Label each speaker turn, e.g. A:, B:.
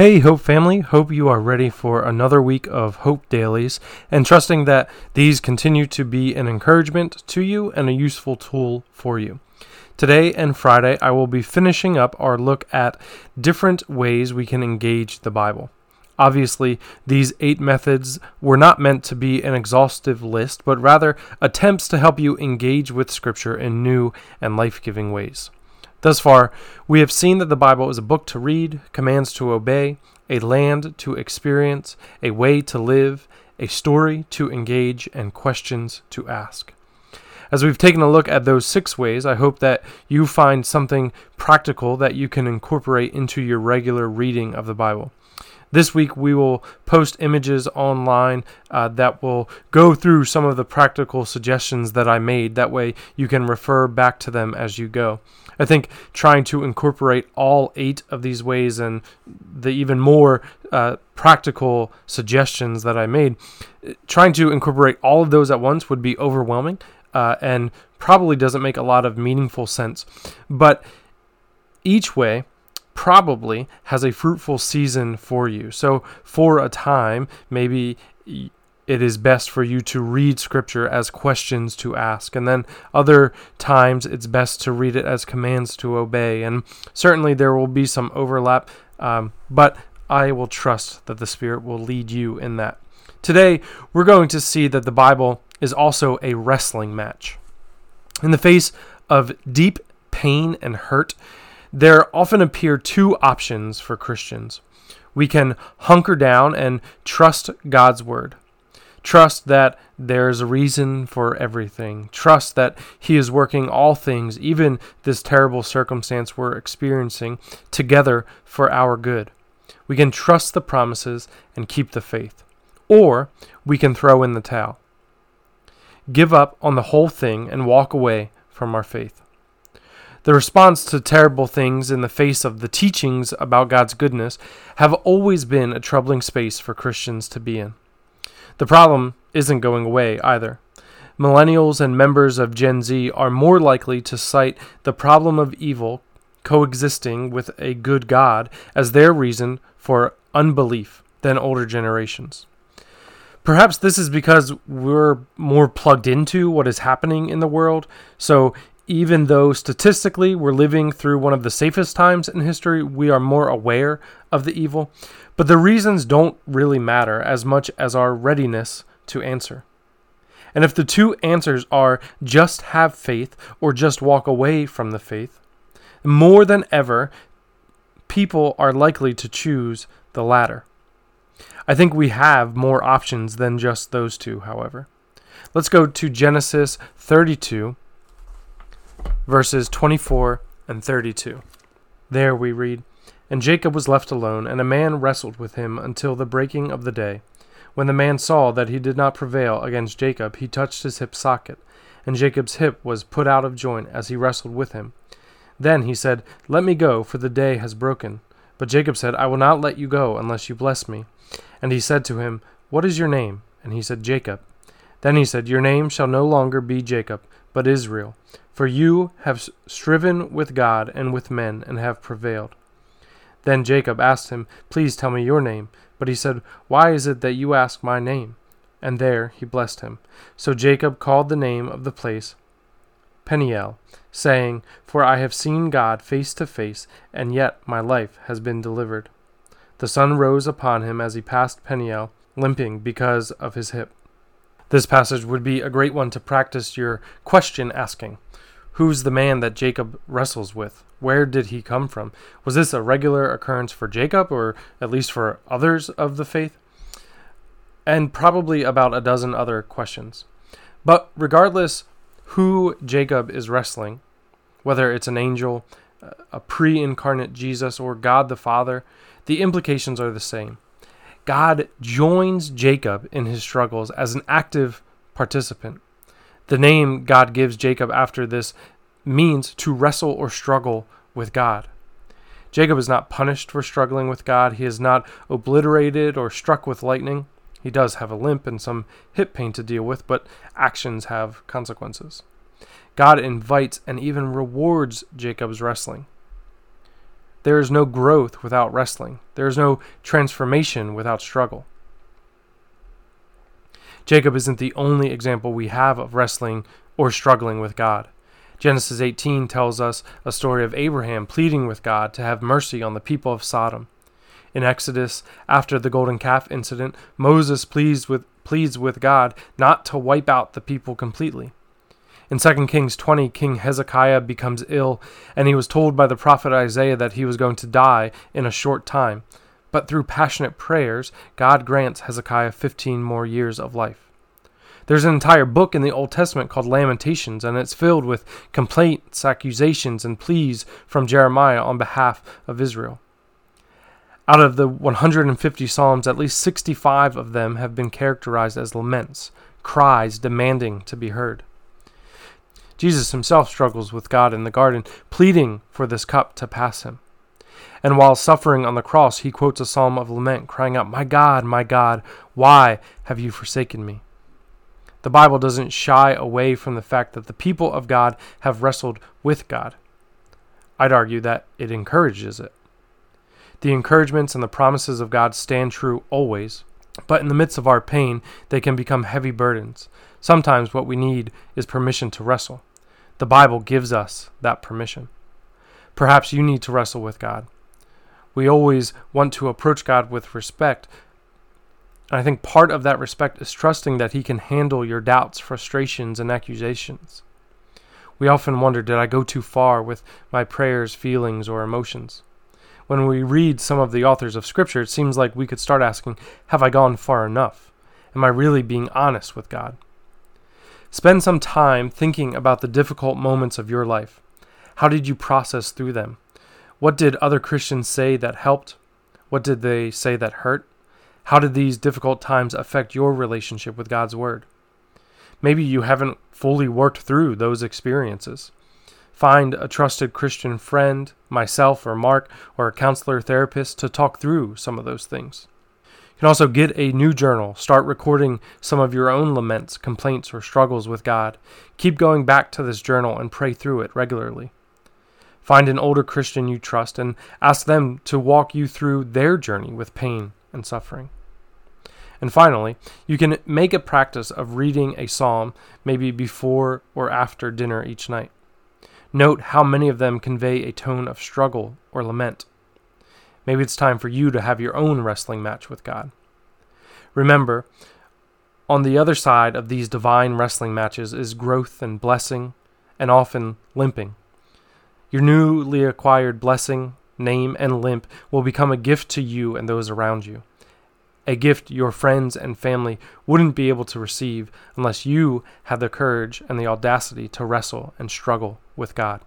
A: Hey, Hope family. Hope you are ready for another week of Hope Dailies and trusting that these continue to be an encouragement to you and a useful tool for you. Today and Friday, I will be finishing up our look at different ways we can engage the Bible. Obviously, these eight methods were not meant to be an exhaustive list, but rather attempts to help you engage with Scripture in new and life giving ways. Thus far, we have seen that the Bible is a book to read, commands to obey, a land to experience, a way to live, a story to engage, and questions to ask. As we've taken a look at those six ways, I hope that you find something practical that you can incorporate into your regular reading of the Bible. This week, we will post images online uh, that will go through some of the practical suggestions that I made. That way, you can refer back to them as you go. I think trying to incorporate all eight of these ways and the even more uh, practical suggestions that I made, trying to incorporate all of those at once would be overwhelming uh, and probably doesn't make a lot of meaningful sense. But each way probably has a fruitful season for you. So, for a time, maybe it is best for you to read scripture as questions to ask. And then other times it's best to read it as commands to obey. And certainly there will be some overlap, um, but I will trust that the Spirit will lead you in that. Today, we're going to see that the Bible is also a wrestling match. In the face of deep pain and hurt, there often appear two options for Christians. We can hunker down and trust God's word. Trust that there's a reason for everything. Trust that He is working all things, even this terrible circumstance we're experiencing, together for our good. We can trust the promises and keep the faith. Or we can throw in the towel. Give up on the whole thing and walk away from our faith. The response to terrible things in the face of the teachings about God's goodness have always been a troubling space for Christians to be in. The problem isn't going away either. Millennials and members of Gen Z are more likely to cite the problem of evil coexisting with a good God as their reason for unbelief than older generations. Perhaps this is because we're more plugged into what is happening in the world, so even though statistically we're living through one of the safest times in history, we are more aware of the evil. But the reasons don't really matter as much as our readiness to answer. And if the two answers are just have faith or just walk away from the faith, more than ever, people are likely to choose the latter. I think we have more options than just those two, however. Let's go to Genesis 32 verses 24 and 32. There we read, And Jacob was left alone, and a man wrestled with him until the breaking of the day. When the man saw that he did not prevail against Jacob, he touched his hip socket, and Jacob's hip was put out of joint as he wrestled with him. Then he said, Let me go, for the day has broken. But Jacob said, I will not let you go unless you bless me. And he said to him, What is your name? And he said, Jacob. Then he said, Your name shall no longer be Jacob, but Israel, for you have striven with God and with men, and have prevailed. Then Jacob asked him, Please tell me your name. But he said, Why is it that you ask my name? And there he blessed him. So Jacob called the name of the place Peniel, saying, For I have seen God face to face, and yet my life has been delivered. The sun rose upon him as he passed Peniel, limping because of his hip. This passage would be a great one to practice your question asking. Who's the man that Jacob wrestles with? Where did he come from? Was this a regular occurrence for Jacob, or at least for others of the faith? And probably about a dozen other questions. But regardless who Jacob is wrestling, whether it's an angel, a pre incarnate Jesus, or God the Father, the implications are the same. God joins Jacob in his struggles as an active participant. The name God gives Jacob after this means to wrestle or struggle with God. Jacob is not punished for struggling with God. He is not obliterated or struck with lightning. He does have a limp and some hip pain to deal with, but actions have consequences. God invites and even rewards Jacob's wrestling. There is no growth without wrestling. There is no transformation without struggle. Jacob isn't the only example we have of wrestling or struggling with God. Genesis 18 tells us a story of Abraham pleading with God to have mercy on the people of Sodom. In Exodus, after the golden calf incident, Moses pleads with, pleads with God not to wipe out the people completely. In 2 Kings 20, King Hezekiah becomes ill, and he was told by the prophet Isaiah that he was going to die in a short time. But through passionate prayers, God grants Hezekiah 15 more years of life. There's an entire book in the Old Testament called Lamentations, and it's filled with complaints, accusations, and pleas from Jeremiah on behalf of Israel. Out of the 150 Psalms, at least 65 of them have been characterized as laments, cries demanding to be heard. Jesus himself struggles with God in the garden, pleading for this cup to pass him. And while suffering on the cross, he quotes a psalm of lament, crying out, My God, my God, why have you forsaken me? The Bible doesn't shy away from the fact that the people of God have wrestled with God. I'd argue that it encourages it. The encouragements and the promises of God stand true always, but in the midst of our pain, they can become heavy burdens. Sometimes what we need is permission to wrestle. The Bible gives us that permission. Perhaps you need to wrestle with God. We always want to approach God with respect. And I think part of that respect is trusting that He can handle your doubts, frustrations, and accusations. We often wonder did I go too far with my prayers, feelings, or emotions? When we read some of the authors of Scripture, it seems like we could start asking Have I gone far enough? Am I really being honest with God? Spend some time thinking about the difficult moments of your life. How did you process through them? What did other Christians say that helped? What did they say that hurt? How did these difficult times affect your relationship with God's Word? Maybe you haven't fully worked through those experiences. Find a trusted Christian friend, myself or Mark, or a counselor therapist to talk through some of those things You can also get a new journal. Start recording some of your own laments, complaints, or struggles with God. Keep going back to this journal and pray through it regularly. Find an older Christian you trust and ask them to walk you through their journey with pain and suffering. And finally, you can make a practice of reading a psalm maybe before or after dinner each night. Note how many of them convey a tone of struggle or lament. Maybe it's time for you to have your own wrestling match with God. Remember, on the other side of these divine wrestling matches is growth and blessing, and often limping. Your newly acquired blessing, name, and limp will become a gift to you and those around you. A gift your friends and family wouldn't be able to receive unless you had the courage and the audacity to wrestle and struggle with God.